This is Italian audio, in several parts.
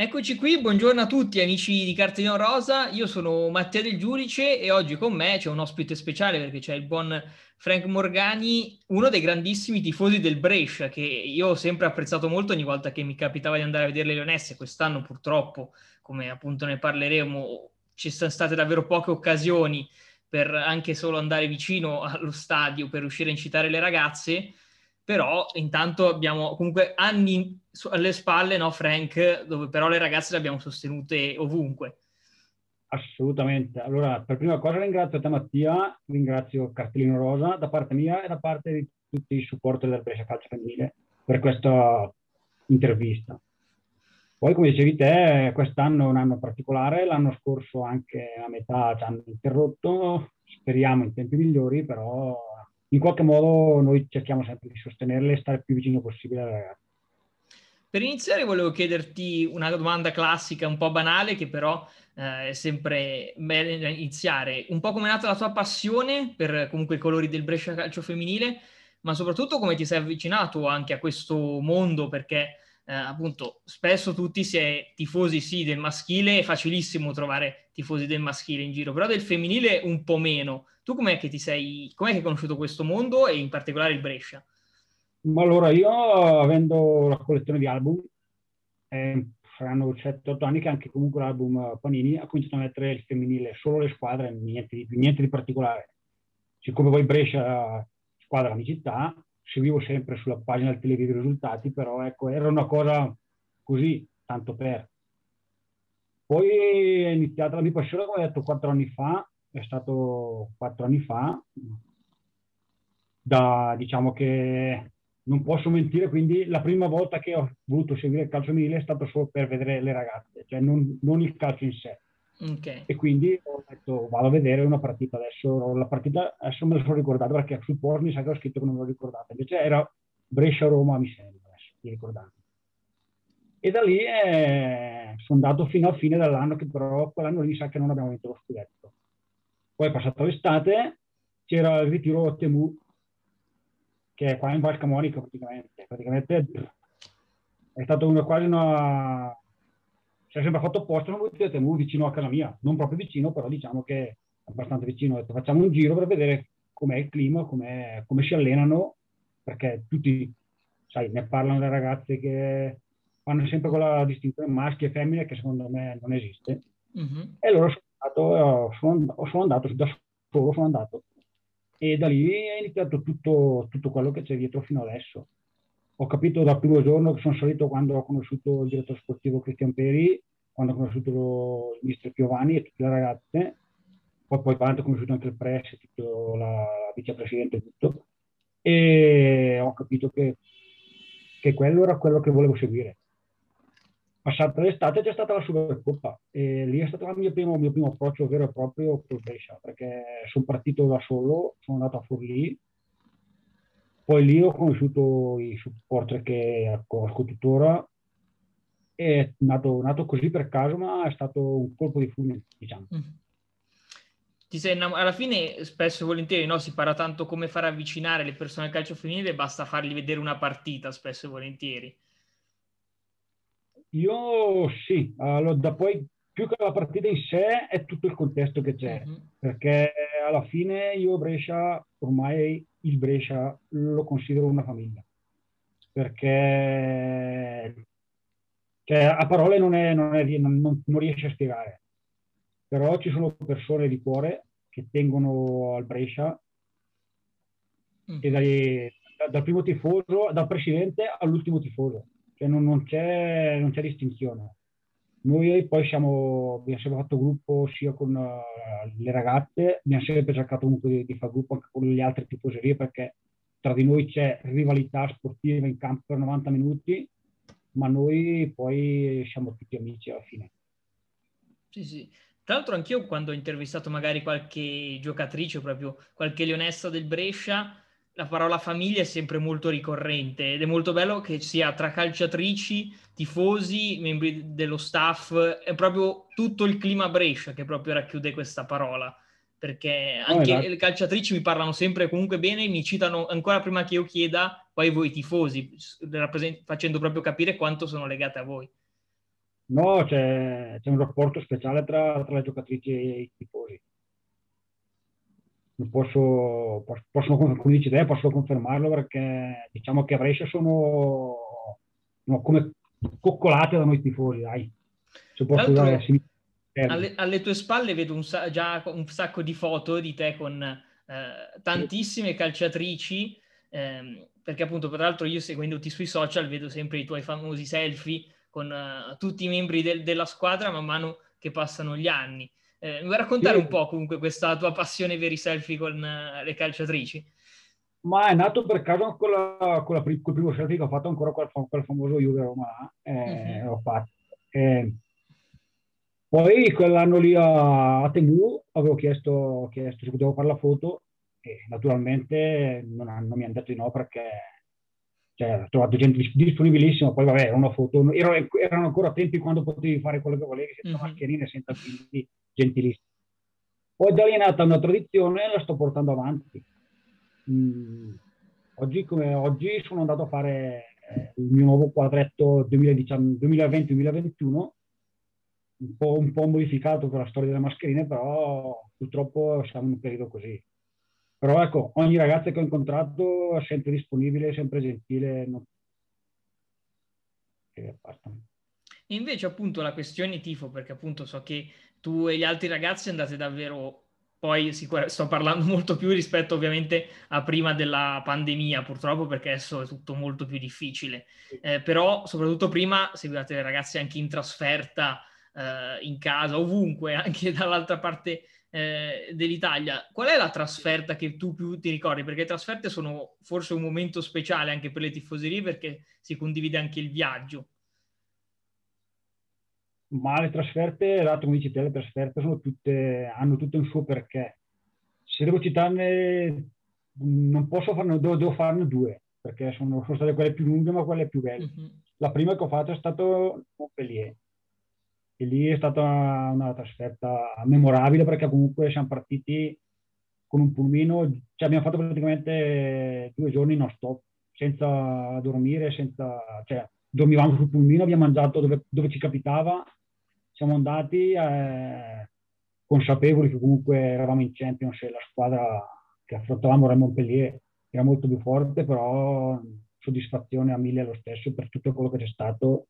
Eccoci qui, buongiorno a tutti amici di Cartellino Rosa, io sono Mattia Del Giudice e oggi con me c'è un ospite speciale perché c'è il buon Frank Morgani, uno dei grandissimi tifosi del Brescia che io ho sempre apprezzato molto ogni volta che mi capitava di andare a vedere le Leonesse, quest'anno purtroppo, come appunto ne parleremo, ci sono state davvero poche occasioni per anche solo andare vicino allo stadio per riuscire a incitare le ragazze, però intanto abbiamo comunque anni alle spalle, no Frank, dove però le ragazze le abbiamo sostenute ovunque. Assolutamente. Allora, per prima cosa ringrazio te Mattia, ringrazio Castellino Rosa da parte mia e da parte di tutti i supporter del Brescia Calcio Femminile per questa intervista. Poi, come dicevi te, quest'anno è un anno particolare, l'anno scorso anche a metà ci hanno interrotto, speriamo in tempi migliori, però in qualche modo noi cerchiamo sempre di sostenerle e stare più vicino possibile alle ragazze. Per iniziare volevo chiederti una domanda classica, un po' banale, che però eh, è sempre bene iniziare. Un po' come è nata la tua passione per comunque i colori del Brescia Calcio Femminile, ma soprattutto come ti sei avvicinato anche a questo mondo, perché eh, appunto spesso tutti si è tifosi sì del maschile, è facilissimo trovare tifosi del maschile in giro, però del femminile un po' meno. Tu com'è che ti sei, com'è che hai conosciuto questo mondo e in particolare il Brescia? Ma allora io avendo la collezione di album, eh, saranno 7-8 anni che anche comunque l'album Panini ha cominciato a mettere il femminile, solo le squadre, niente di, niente di particolare. Siccome poi Brescia, squadra città, seguivo sempre sulla pagina del televideo i risultati, però ecco, era una cosa così, tanto per. Poi è iniziata la mia passione, come ho detto, quattro anni fa, è stato quattro anni fa, da, diciamo che non posso mentire, quindi la prima volta che ho voluto seguire il calcio mille è stato solo per vedere le ragazze, cioè non, non il calcio in sé. Okay. E quindi ho detto vado a vedere una partita adesso, la partita adesso me la sono ricordata perché sul post mi sa che ho scritto che non me l'ho ricordata, invece era Brescia-Roma mi sembra, adesso mi ricordate. E da lì eh, sono andato fino a fine dell'anno che però quell'anno lì sa che non abbiamo vinto lo scudetto. Poi è passata l'estate, c'era il ritiro a Temu, che è qua in Val Camonica praticamente. Praticamente è stato una, quasi una... Si è sempre fatto apposta, non volete Temu vicino a casa mia. Non proprio vicino, però diciamo che è abbastanza vicino. Facciamo un giro per vedere com'è il clima, com'è, come si allenano, perché tutti, sai, ne parlano le ragazze che fanno sempre quella distinzione maschi e femmine che secondo me non esiste. Mm-hmm. E allora sono andato, sono, sono andato da solo, sono andato. E da lì è iniziato tutto, tutto quello che c'è dietro fino adesso. Ho capito dal primo giorno che sono salito quando ho conosciuto il direttore sportivo Cristian Peri, quando ho conosciuto il mister Piovani e tutte le ragazze, poi poi avanti ho conosciuto anche il press, tutto la, la vicepresidente e tutto, e ho capito che, che quello era quello che volevo seguire. Passata l'estate c'è stata la Supercoppa e lì è stato il mio primo, mio primo approccio vero e proprio col Brescia perché sono partito da solo, sono andato a Forlì, poi lì ho conosciuto i supporter che conosco tuttora è nato, nato, così per caso ma è stato un colpo di fulmine diciamo. Mm. Ti sei innam- alla fine spesso e volentieri no? si parla tanto come far avvicinare le persone al calcio femminile basta fargli vedere una partita spesso e volentieri io sì, allora, da poi più che la partita in sé è tutto il contesto che c'è, uh-huh. perché alla fine io Brescia, ormai il Brescia lo considero una famiglia, perché cioè, a parole non, è, non, è, non, non, riesce a spiegare, però ci sono persone di cuore che tengono al Brescia uh-huh. e dai, dal primo tifoso, dal presidente all'ultimo tifoso cioè non, non, c'è, non, c'è, distinzione. Noi poi siamo, abbiamo sempre fatto gruppo sia con uh, le ragazze, abbiamo sempre cercato comunque di, di fare gruppo anche con le altre tifoserie perché tra di noi c'è rivalità sportiva in campo per 90 minuti, ma noi poi siamo tutti amici alla fine. Sì, sì. Tra l'altro anch'io quando ho intervistato magari qualche giocatrice proprio qualche leonessa del Brescia, la parola famiglia è sempre molto ricorrente ed è molto bello che sia tra calciatrici, tifosi, membri dello staff, è proprio tutto il clima Brescia che proprio racchiude questa parola. Perché anche oh, le calciatrici mi parlano sempre comunque bene, mi citano ancora prima che io chieda, poi voi tifosi, facendo proprio capire quanto sono legate a voi. No, c'è, c'è un rapporto speciale tra, tra, le giocatrici e i tifosi. Posso, posso, come dici te, posso confermarlo perché diciamo che a Brescia sono, sono come coccolate da noi tifosi, dai. Se posso usare, alle, alle, tue spalle vedo un, già un sacco di foto di te con eh, tantissime calciatrici, ehm, perché appunto, tra l'altro, io seguendoti sui social vedo sempre i tuoi famosi selfie con uh, tutti i membri del, della squadra man mano che passano gli anni. Eh, mi vuoi raccontare sì. un po' comunque questa tua passione per i selfie con uh, le calciatrici? Ma è nato per caso con, la, con la, col primo selfie che ho fatto ancora quel, quel famoso Juve Roma. Eh, uh-huh. fatto. Eh, poi quell'anno lì a, a Temu avevo chiesto, chiesto se potevo fare la foto e naturalmente non, non mi hanno detto di no perché cioè, ho trovato gente disponibilissima, poi vabbè, era una foto, ero, erano ancora tempi quando potevi fare quello che volevi, senza mm-hmm. mascherine, senza figli, gentilissimi. Poi da lì è nata una tradizione e la sto portando avanti. Mm, oggi, come oggi, sono andato a fare eh, il mio nuovo quadretto 2020-2021, un po', un po' modificato per la storia delle mascherine, però purtroppo siamo in un periodo così. Però ecco, ogni ragazza che ho incontrato è sempre disponibile, sempre gentile. Non... E invece appunto la questione tifo, perché appunto so che tu e gli altri ragazzi andate davvero, poi sicur- sto parlando molto più rispetto ovviamente a prima della pandemia purtroppo perché adesso è tutto molto più difficile, eh, però soprattutto prima seguivate le ragazze anche in trasferta, eh, in casa, ovunque, anche dall'altra parte eh, dell'Italia, qual è la trasferta che tu più ti ricordi? Perché le trasferte sono forse un momento speciale anche per le tifoserie perché si condivide anche il viaggio. Ma le trasferte, esatto, come dici te, le trasferte tutte, hanno tutte un suo perché. Se devo citarne, non posso farne, devo, devo farne due, perché sono, sono, state quelle più lunghe ma quelle più belle. Uh-huh. La prima che ho fatto è stato Montpellier, e lì è stata una trasferta memorabile perché comunque siamo partiti con un pulmino, cioè abbiamo fatto praticamente due giorni non stop, senza dormire, senza, cioè dormivamo sul pulmino, abbiamo mangiato dove, dove ci capitava, siamo andati eh, consapevoli che comunque eravamo in Champions e la squadra che affrontavamo era Montpellier era molto più forte, però soddisfazione a mille lo stesso per tutto quello che c'è stato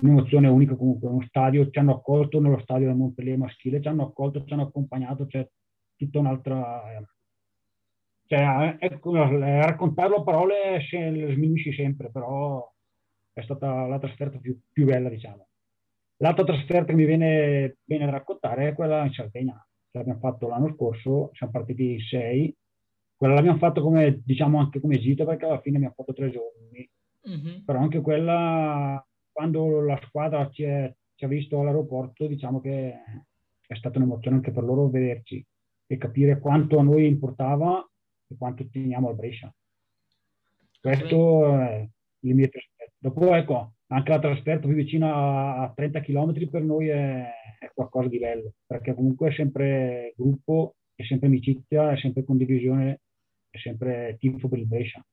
un'emozione unica comunque, uno stadio, ci hanno accolto nello stadio del Montpellier maschile, ci hanno accolto, ci hanno accompagnato, c'è tutta un'altra... Cioè, ecco, raccontarlo a parole sminuisci sempre, però è stata la trasferta più, più, bella, diciamo. L'altra trasferta che mi viene bene da raccontare è quella in Sardegna, che abbiamo fatto l'anno scorso, siamo partiti in sei, quella l'abbiamo fatto come, diciamo, anche come gita perché alla fine abbiamo fatto tre giorni, mm-hmm. però anche quella quando la squadra ci, è, ci ha visto all'aeroporto, diciamo che è stata un'emozione anche per loro vederci e capire quanto a noi importava e quanto teniamo al Brescia. Questo è il mio trasferto. Dopo, ecco, anche la trasferta più vicina a 30 km per noi è, è, qualcosa di bello, perché comunque è sempre gruppo, è sempre amicizia, è sempre condivisione, è sempre tifo per il Brescia.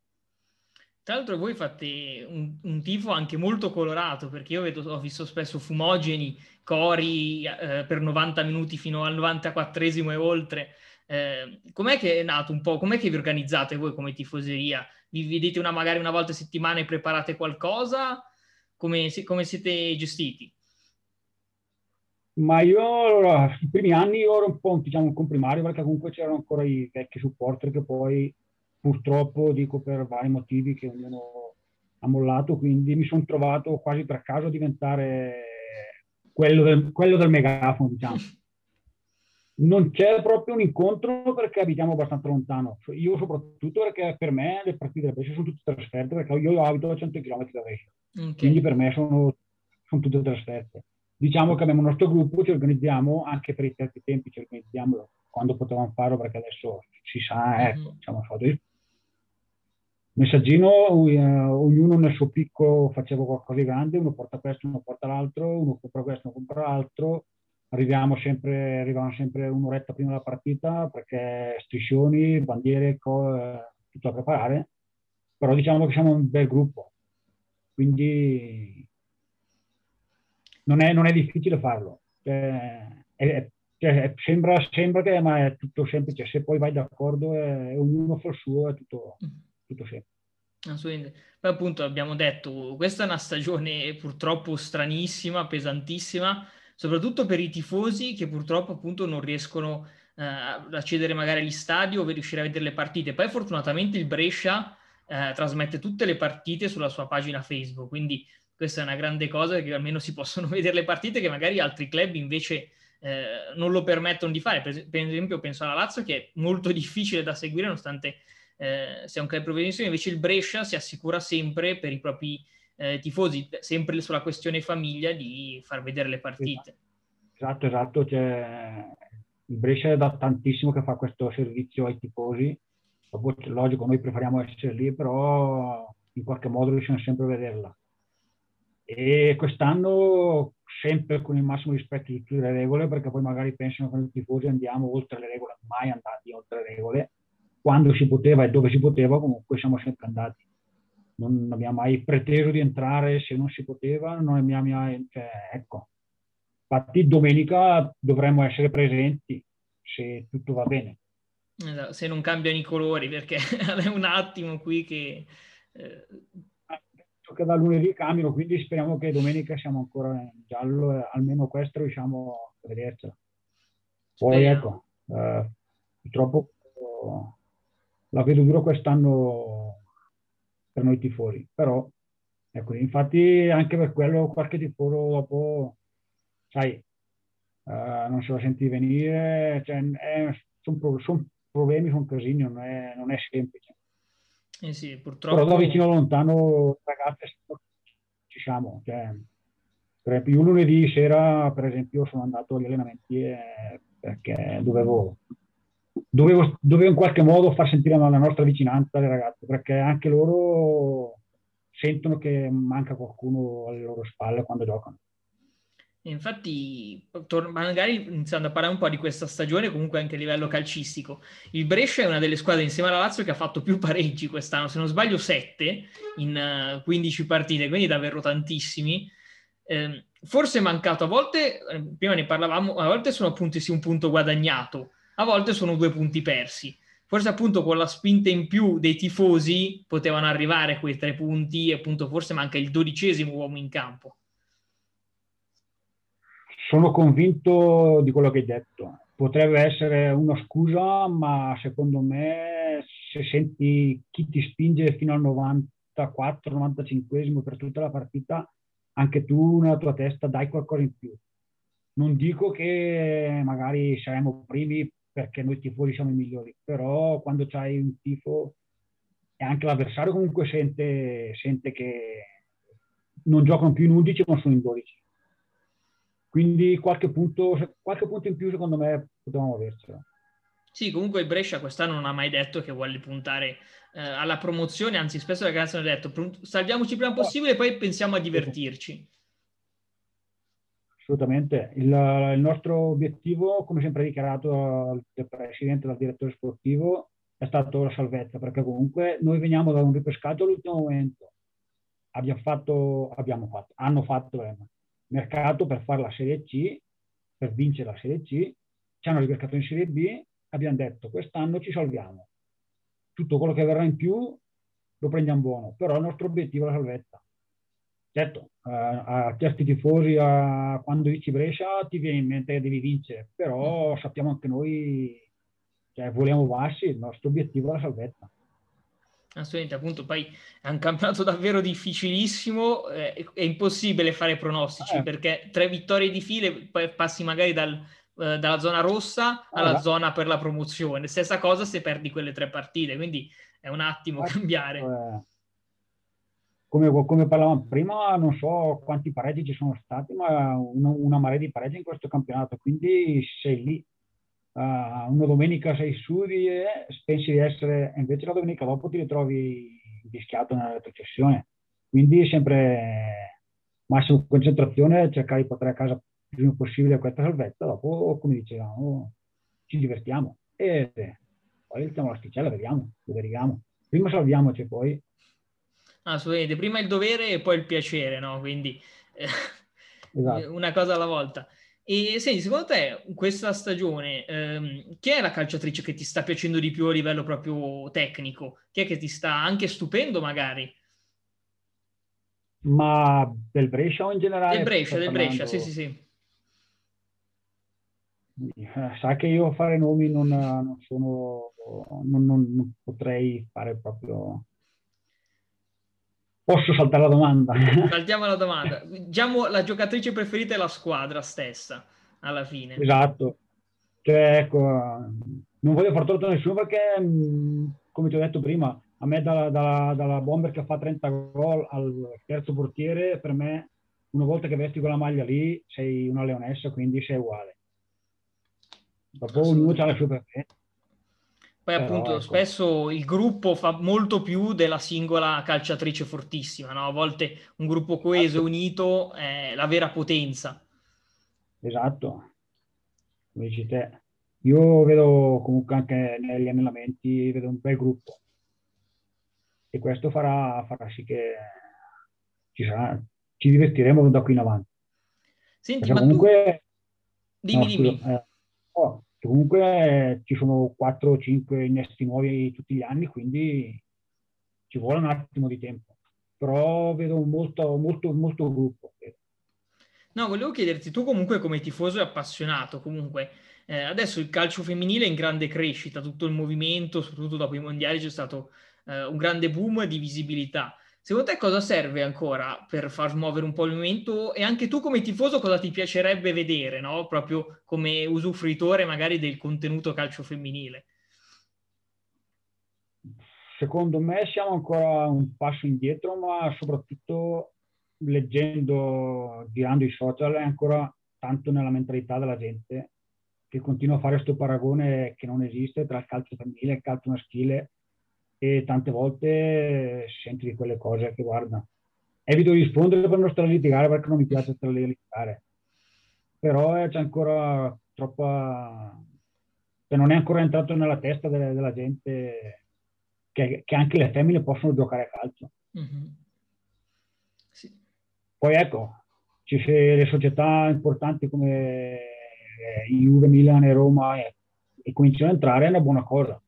Tra l'altro voi fate un, un, tifo anche molto colorato, perché io vedo, ho visto spesso fumogeni, cori eh, per 90 minuti fino al 94esimo e oltre. Eh, com'è che è nato un po'? Com'è che vi organizzate voi come tifoseria? Vi vedete una, magari una volta a settimana e preparate qualcosa? Come, come siete gestiti? Ma io allora, i primi anni ero un po' diciamo, un comprimario perché comunque c'erano ancora i vecchi supporter che poi purtroppo dico per vari motivi che ognuno ha mollato, quindi mi sono trovato quasi per caso a diventare quello del, quello del megafono, diciamo. Non c'è proprio un incontro perché abitiamo abbastanza lontano. Cioè, io soprattutto perché per me le partite del Brescia sono tutte trasferte perché io abito a 100 km da Brescia. Okay. Quindi per me sono, sono tutte trasferte. Diciamo che abbiamo il nostro gruppo, ci organizziamo anche per i certi tempi, ci organizziamo quando potevamo farlo perché adesso si sa, ecco, mm-hmm. diciamo, messaggino, uh, ognuno nel suo picco faceva qualcosa di grande, uno porta questo, uno porta l'altro, uno compra questo, uno compra l'altro, arriviamo sempre, arrivavamo sempre un'oretta prima della partita perché striscioni, bandiere, co- eh, tutto da preparare, però diciamo che siamo un bel gruppo, quindi non è, non è difficile farlo. Cioè, è, cioè, sembra, sembra, che ma è tutto semplice, se poi vai d'accordo e, ognuno fa il suo, è tutto, tutto semplice. Assolutamente. Poi appunto abbiamo detto, questa è una stagione purtroppo stranissima, pesantissima, soprattutto per i tifosi che purtroppo appunto non riescono eh, ad accedere magari agli stadi o riuscire a vedere le partite. Poi fortunatamente il Brescia eh, trasmette tutte le partite sulla sua pagina Facebook, quindi questa è una grande cosa che almeno si possono vedere le partite che magari altri club invece eh, non lo permettono di fare. Per, per, esempio penso alla Lazio che è molto difficile da seguire nonostante eh, sia un club professionista, invece il Brescia si assicura sempre per i propri eh, tifosi, sempre sulla questione famiglia, di far vedere le partite. Esatto, esatto. Cioè, il Brescia dà tantissimo che fa questo servizio ai tifosi. Logico, noi preferiamo essere lì, però in qualche modo riusciamo sempre a vederla. E quest'anno sempre con il massimo rispetto di tutte le regole, perché poi magari pensano che noi tifosi andiamo oltre le regole, mai andati oltre le regole quando si poteva e dove si poteva, comunque siamo sempre andati. Non abbiamo mai preteso di entrare se non si poteva, non abbiamo mai, cioè, ecco. Infatti domenica dovremmo essere presenti se tutto va bene. Esatto, se non cambiano i colori, perché è un attimo qui che... Eh... Che da lunedì cambiano, quindi speriamo che domenica siamo ancora in giallo, e almeno questo riusciamo a vedercela. Poi speriamo. ecco, eh, purtroppo la vedo duro quest'anno per noi tifosi, però ecco, infatti anche per quello qualche tifoso dopo, sai, uh, non se la senti venire, cioè, sono son problemi, sono casini, non è, non è semplice. Eh sì, purtroppo... Però da vicino lontano, ragazzi, ci siamo. Cioè, per esempio, io lunedì sera, per esempio, sono andato agli allenamenti eh, perché dovevo dovevo, dovevo in qualche modo far sentire la nostra vicinanza alle ragazze, perché anche loro sentono che manca qualcuno alle loro spalle quando giocano. Infatti, magari iniziando a parlare un po' di questa stagione, comunque anche a livello calcistico, il Brescia è una delle squadre insieme alla Lazio che ha fatto più pareggi quest'anno, se non sbaglio 7 in uh, eh, 15 partite, quindi davvero tantissimi. Eh, forse è mancato a volte, eh, prima ne parlavamo, a volte sono appunto sì un punto guadagnato, a volte sono due punti persi. Forse appunto con la spinta in più dei tifosi potevano arrivare quei tre punti e appunto forse manca il dodicesimo uomo in campo. Sono convinto di quello che hai detto. Potrebbe essere una scusa, ma secondo me se senti chi ti spinge fino al 94-95 per tutta la partita, anche tu nella tua testa dai qualcosa in più. Non dico che magari saremo primi perché noi tifosi siamo i migliori, però quando c'hai un tifo e anche l'avversario comunque sente, sente che non giocano più in 11 ma sono in 12. Quindi qualche punto, qualche punto in più secondo me potevamo avercelo. Sì, comunque il Brescia quest'anno non ha mai detto che vuole puntare eh, alla promozione, anzi spesso le ragazze hanno detto salviamoci il prima possibile e poi pensiamo a divertirci assolutamente. Il, il, nostro obiettivo, come sempre dichiarato dal presidente, dal direttore sportivo, è stato la salvezza, perché comunque noi veniamo da un ripescato all'ultimo momento. Abbiamo fatto, abbiamo fatto, hanno fatto eh, mercato per fare la Serie C, per vincere la Serie C, ci hanno ripescato in Serie B, abbiamo detto quest'anno ci salviamo. Tutto quello che verrà in più lo prendiamo buono, però il nostro obiettivo è la salvezza certo, a, a certi tifosi, a, quando dici Brescia ti viene in mente che devi vincere, però sappiamo anche noi, cioè, vogliamo bassi, il nostro obiettivo è la salvezza. Assolutamente, appunto, poi è un campionato davvero difficilissimo, eh, è impossibile fare pronostici eh. perché tre vittorie di file, poi passi magari dal, eh, dalla zona rossa alla allora. zona per la promozione. Stessa cosa se perdi quelle tre partite, quindi è un attimo eh, cambiare. Eh, come, come, parlavamo prima, non so quanti pareggi ci sono stati, ma una, una marea di pareggi in questo campionato, quindi sei lì. Uh, una domenica sei su e pensi di essere, invece la domenica dopo ti ritrovi fischiato nella retrocessione. Quindi sempre massima concentrazione, cercare di portare a casa il prima possibile questa salvezza, dopo, come dicevamo, ci divertiamo e poi alziamo l'asticella, vediamo, lo vediamo. Prima salviamoci, poi Assolutamente, prima il dovere e poi il piacere, no? Quindi eh, esatto. una cosa alla volta. E senti, secondo te, questa stagione, ehm, chi è la calciatrice che ti sta piacendo di più a livello proprio tecnico? Chi è che ti sta anche stupendo magari? Ma del Brescia o in generale? Del Brescia, del Brescia, sì, sì, sì. Eh, sa che io a fare nomi non, non sono, non, non, non potrei fare proprio Posso saltare la domanda? Saltiamo la domanda. Diciamo la giocatrice preferita è la squadra stessa, alla fine. Esatto. Cioè, ecco, non voglio far torto a nessuno perché, mm, come ti ho detto prima, a me dalla, dalla, dalla bomber che fa 30 gol al terzo portiere, per me, una volta che vesti quella maglia lì, sei una leonessa, quindi sei uguale. Dopo ognuno ha le sue preferenze. Poi Però, appunto ecco. spesso il gruppo fa molto più della singola calciatrice fortissima, no? A volte un gruppo coeso e unito è la vera potenza. Esatto, come dici te. Io vedo comunque anche negli allenamenti, vedo un bel gruppo e questo farà, farà sì che ci, sarà, ci divertiremo da qui in avanti. Senti, Perché ma comunque... tu... Dimmi, no, dimmi. eh, oh, comunque ci sono 4 o 5 innesti nuovi tutti gli anni, quindi ci vuole un attimo di tempo. Però vedo molto, molto, molto gruppo. No, volevo chiederti, tu comunque come tifoso e appassionato, comunque eh, adesso il calcio femminile è in grande crescita, tutto il movimento, soprattutto dopo i mondiali c'è stato eh, un grande boom di visibilità. Secondo te cosa serve ancora per far smuovere un po' il movimento e anche tu come tifoso cosa ti piacerebbe vedere, no? proprio come usufruitore magari del contenuto calcio femminile? Secondo me siamo ancora un passo indietro, ma soprattutto leggendo, girando i social, è ancora tanto nella mentalità della gente che continua a fare questo paragone che non esiste tra il calcio femminile e il calcio maschile e tante volte senti di quelle cose che guarda, evito di rispondere per non stare a litigare perché non mi piace stare a litigare, però eh, c'è ancora troppa, cioè non è ancora entrato nella testa delle, della gente che, che, anche le femmine possono giocare a calcio. Mm-hmm. Sì. Poi ecco, ci sono le società importanti come eh, Juve, Milan e Roma e, e cominciano a entrare è una buona cosa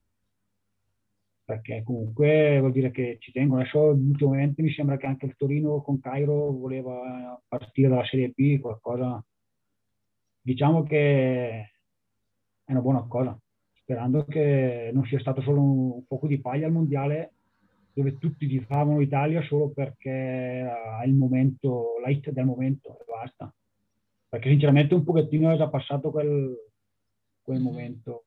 perché comunque vuol dire che ci tengono. Adesso ultimamente mi sembra che anche il Torino con Cairo voleva partire dalla Serie B, qualcosa. Diciamo che è una buona cosa, sperando che non sia stato solo un fuoco di paglia al mondiale dove tutti tifavano Italia solo perché ha il momento, la hit del momento e basta. Perché sinceramente un pochettino è già passato quel, quel momento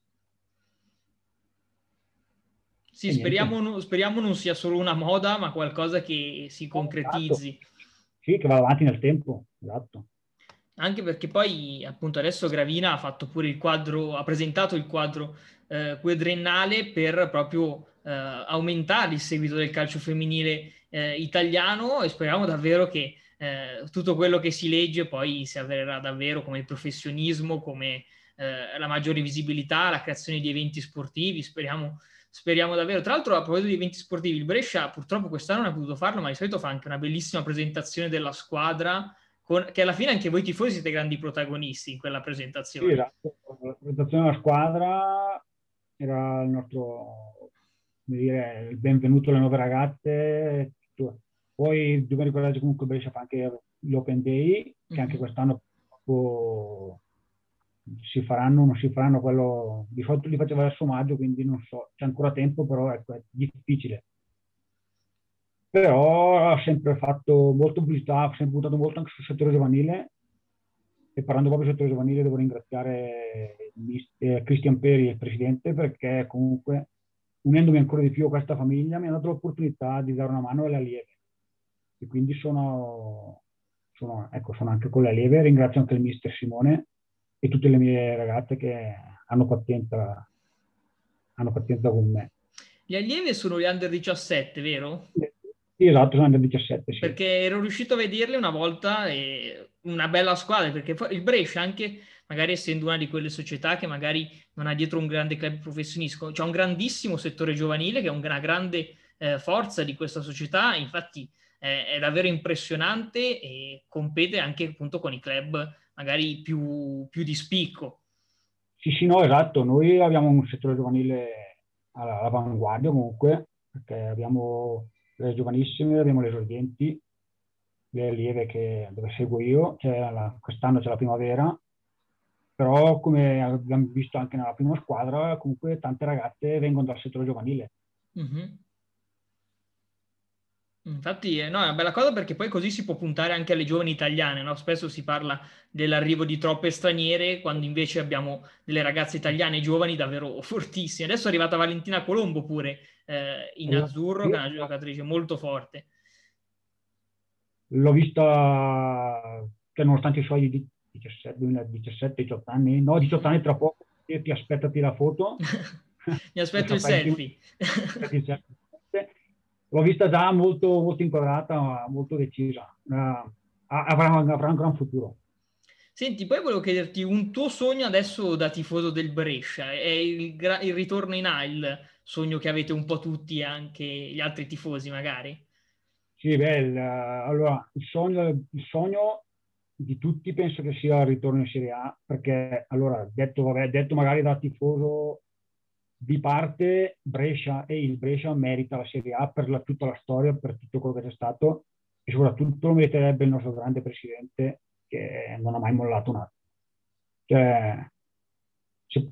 sì, speriamo, speriamo, non sia solo una moda, ma qualcosa che si concretizzi. Esatto. Sì, che va avanti nel tempo, esatto. Anche perché poi, appunto, adesso Gravina ha fatto pure il quadro, ha presentato il quadro eh, quadriennale per proprio eh, aumentare il seguito del calcio femminile eh, italiano e speriamo davvero che eh, tutto quello che si legge poi si avverrà davvero come il professionismo, come eh, la maggiore visibilità, la creazione di eventi sportivi. Speriamo speriamo davvero. Tra l'altro, a proposito di eventi sportivi, il Brescia purtroppo quest'anno non ha potuto farlo, ma di solito fa anche una bellissima presentazione della squadra, con, che alla fine anche voi tifosi siete grandi protagonisti in quella presentazione. Sì, esatto. La presentazione della squadra era il nostro, come dire, il benvenuto alle nuove ragazze. Poi dobbiamo ricordare comunque Brescia fa anche l'Open Day, che anche quest'anno si faranno o non si faranno quello di solito li faceva verso maggio quindi non so c'è ancora tempo però ecco, è difficile. Però ha sempre fatto molto pubblicità ha sempre puntato molto anche sul settore giovanile. E parlando proprio del settore giovanile devo ringraziare Cristian Peri il presidente perché comunque unendomi ancora di più a questa famiglia mi ha dato l'opportunità di dare una mano alle allieve e quindi sono, sono, ecco, sono anche con le allieve ringrazio anche il mister Simone e tutte le mie ragazze che hanno pazienza, hanno pazienza con me. Gli allievi sono gli under 17, vero? Sì, esatto, sono under 17, sì. Perché ero riuscito a vederle una volta e una bella squadra, perché il Brescia anche, magari essendo una di quelle società che magari non ha dietro un grande club professionistico, c'è un grandissimo settore giovanile che è una grande eh, forza di questa società, infatti è, è, davvero impressionante e compete anche appunto con i club magari più, più di spicco. Sì, sì, no, esatto. Noi abbiamo un settore giovanile all'avanguardia comunque, perché abbiamo le giovanissime, abbiamo le esordienti, le allieve che, dove seguo io, cioè la, quest'anno c'è la primavera, però come abbiamo visto anche nella prima squadra, comunque tante ragazze vengono dal settore giovanile. Mm-hmm. Infatti, eh, no, è una bella cosa perché poi così si può puntare anche alle giovani italiane, no? Spesso si parla dell'arrivo di troppe straniere, quando invece abbiamo delle ragazze italiane giovani davvero fortissime. Adesso è arrivata Valentina Colombo pure eh, in azzurro, che è una giocatrice molto forte. L'ho vista, che nonostante i suoi 17-18 anni, no, 18 anni tra poco, ti aspettati la foto. Mi aspetto il selfie l'ho vista già molto, molto inquadrata, molto decisa. Uh, avrà, avrà un gran futuro. Senti, poi volevo chiederti un tuo sogno adesso da tifoso del Brescia, è il, il ritorno in A il sogno che avete un po' tutti, anche gli altri tifosi magari? Sì, beh, allora il sogno, il sogno, di tutti penso che sia il ritorno in Serie A, perché allora detto, vabbè, detto magari da tifoso di parte Brescia e il Brescia merita la Serie A per la, tutta la storia, per tutto quello che c'è stato e soprattutto lo meriterebbe il nostro grande presidente che non ha mai mollato un attimo. Cioè, se,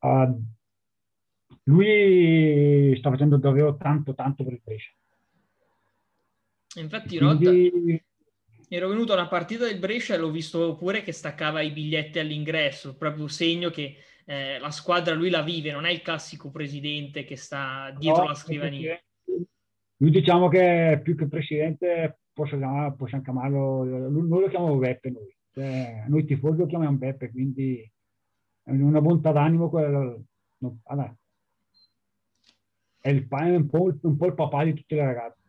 uh, lui sta facendo davvero tanto, tanto per il Brescia. Infatti, Quindi... ero venuto a una partita del Brescia e l'ho visto pure che staccava i biglietti all'ingresso, proprio segno che eh, la squadra lui la vive, non è il classico presidente che sta dietro no, la scrivania. Lui diciamo che più che presidente possiamo, possiamo chiamarlo, noi lo chiamiamo Beppe noi, cioè, noi tifosi lo chiamiamo Beppe, quindi è una bontà d'animo quello, no, vabbè. è, il, è un, po', un po' il papà di tutte le ragazze.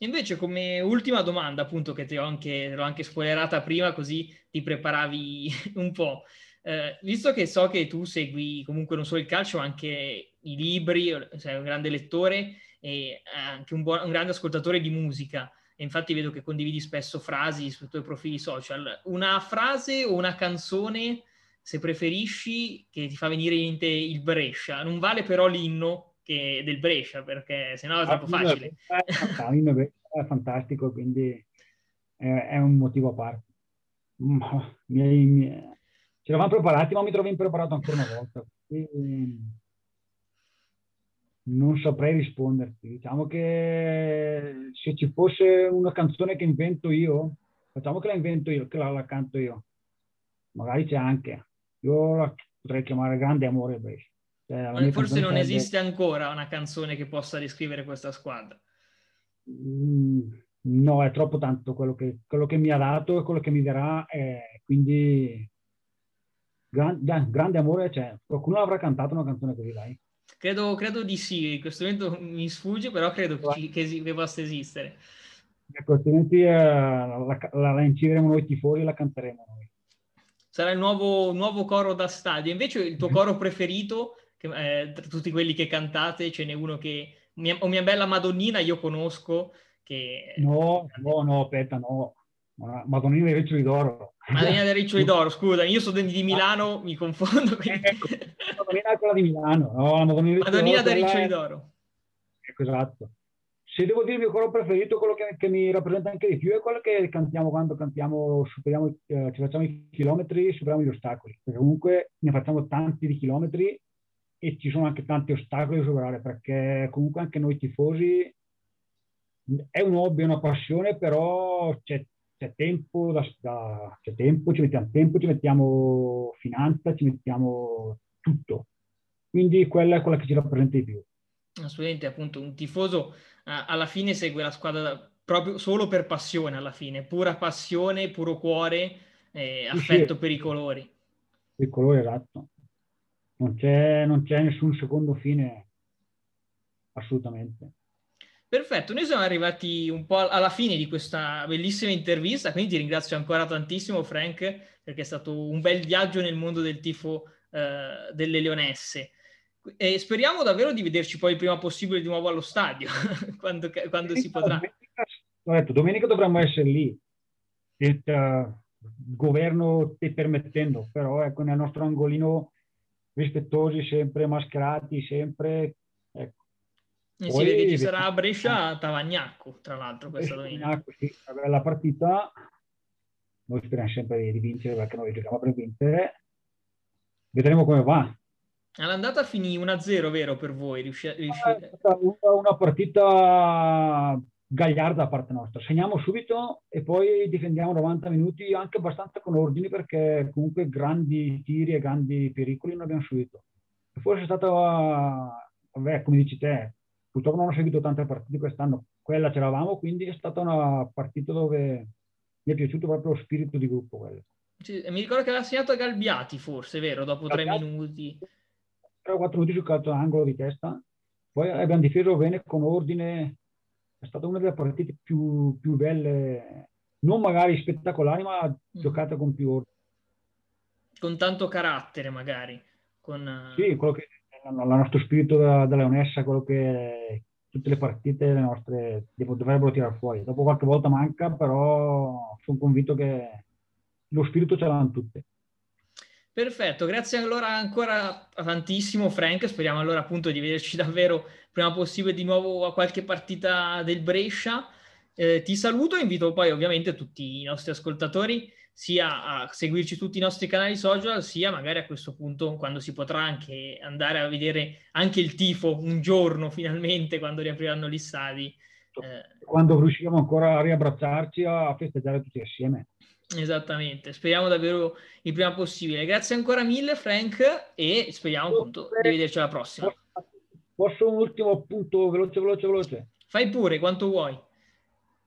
Invece, come ultima domanda, appunto, che ti ho anche, l'ho anche spoilerata prima, così ti preparavi un po'. Eh, visto che so che tu segui comunque non solo il calcio, ma anche i libri, sei un grande lettore e anche un, buon, un grande ascoltatore di musica, e infatti vedo che condividi spesso frasi sui tuoi profili social, una frase o una canzone, se preferisci, che ti fa venire in mente il Brescia. Non vale però l'inno che del Brescia, perché sennò è troppo facile. L'inno è fantastico, quindi è, è un motivo a parte. Mi, mi, ci eravamo preparati, ma mi trovo impreparato ancora una volta. Quindi non saprei risponderti. Diciamo che se ci fosse una canzone che invento io, facciamo che la invento io, che la, la canto io. Magari c'è anche. Io la potrei chiamare Grande Amore Brescia. Cioè, forse non esiste ancora una canzone che possa descrivere questa squadra. Mm, no, è troppo tanto quello che, quello che mi ha dato e quello che mi darà. Eh, quindi Gran, grande amore, cioè, qualcuno avrà cantato una canzone così, dai? Credo, credo di sì, in questo momento mi sfugge, però credo che, che, che possa esistere. Ecco, altrimenti eh, la, la, la, incideremo noi tifosi e la canteremo noi. Sarà il nuovo, nuovo coro da stadio. Invece il tuo coro preferito, che, eh, tra tutti quelli che cantate, ce n'è uno che... Mia, o mia bella Madonnina io conosco, che... No, no, no, aspetta, no. Madonnina del Riccioli d'Oro. Madonnina del Riccioli d'Oro, scusa, io sono di Milano, mi confondo. Quindi... Ecco, Madonnina è quella di Milano, no? Madonnina, Madonnina del Riccioli d'Oro. Ecco, esatto. Se devo dire il mio coro preferito, quello che, che, mi rappresenta anche di più è quello che cantiamo quando cantiamo, superiamo, eh, ci facciamo i chilometri, superiamo gli ostacoli. Perché comunque ne facciamo tanti di chilometri e ci sono anche tanti ostacoli da superare, perché comunque anche noi tifosi è un hobby, è una passione, però c'è c'è tempo, da, da, c'è tempo, ci mettiamo tempo, ci mettiamo finanza, ci mettiamo tutto. Quindi quella è quella che ci rappresenta di più. Assolutamente, appunto, un tifoso uh, alla fine segue la squadra proprio solo per passione, alla fine, pura passione, puro cuore, eh, affetto sì, per i colori. Il colore, esatto. Non c'è, non c'è nessun secondo fine, assolutamente. Perfetto, noi siamo arrivati un po' alla fine di questa bellissima intervista, quindi ti ringrazio ancora tantissimo Frank perché è stato un bel viaggio nel mondo del tifo eh, delle Leonesse. E speriamo davvero di vederci poi il prima possibile di nuovo allo stadio, quando, quando si potrà. detto, domenica dovremmo essere lì, il governo ti permettendo, però ecco, nel nostro angolino rispettosi, sempre mascherati, sempre... E si vede ci sarà a Brescia Tavagnacco, tra l'altro, questa domenica. Sì, una bella partita, noi speriamo sempre di vincere perché noi giochiamo per vincere, vedremo come va. All'andata finì 1-0, vero, per voi? Riusci- riuscite... Una partita gagliarda da parte nostra. Segniamo subito e poi difendiamo 90 minuti anche abbastanza con ordini perché comunque grandi tiri e grandi pericoli non abbiamo subito. E forse è stata, vabbè, come dici te, purtroppo non ho seguito tante partite quest'anno, quella c'eravamo, quindi è stata una partita dove mi è piaciuto proprio lo spirito di gruppo. Quello. Sì, mi ricordo che aveva segnato a Galbiati forse, vero? Dopo tre minuti. 3 o 4 minuti sul calcio d'angolo di testa. Poi abbiamo difeso bene con ordine è stata una delle partite più, più belle, non magari spettacolari, ma mm. giocata con più ordine. Con tanto carattere, magari. Con... Eh, sì, quello che il nostro spirito da, da leonessa, quello che tutte le partite le nostre dovrebbero tirare fuori. Dopo qualche volta manca, però sono convinto che lo spirito ce l'hanno tutte. Perfetto, grazie allora ancora tantissimo Frank, speriamo allora appunto di vederci davvero prima possibile di nuovo a qualche partita del Brescia. Eh, ti saluto e invito poi ovviamente tutti i nostri ascoltatori sia a seguirci tutti i nostri canali social, sia magari a questo punto quando si potrà anche andare a vedere anche il tifo un giorno finalmente quando riapriranno gli stadi. Eh, quando riusciremo ancora a riabbracciarci a festeggiare tutti assieme. Esattamente, speriamo davvero il prima possibile. Grazie ancora mille Frank e speriamo appunto di vederci alla prossima. Posso un ultimo appunto veloce, veloce, veloce? Fai pure quanto vuoi.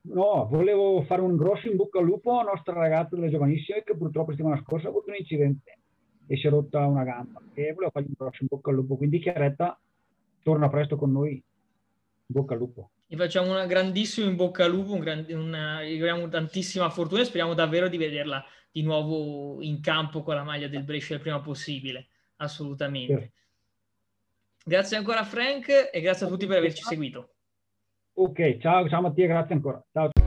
No, volevo fare un grosso in bocca al lupo a nostra ragazza delle giovanissime che purtroppo la settimana scorsa ha avuto un incidente e si è rotta una gamba e volevo fargli un grosso in bocca al lupo. Quindi Chiaretta torna presto con noi. In bocca al lupo. Gli facciamo una grandissima in bocca al lupo, un gran, una, auguriamo tantissima fortuna e speriamo davvero di vederla di nuovo in campo con la maglia del Brescia il prima possibile, assolutamente. Sì. Grazie ancora Frank e grazie a tutti per averci seguito. Ok, ciao, ciao Mattia, grazie ancora. Ciao.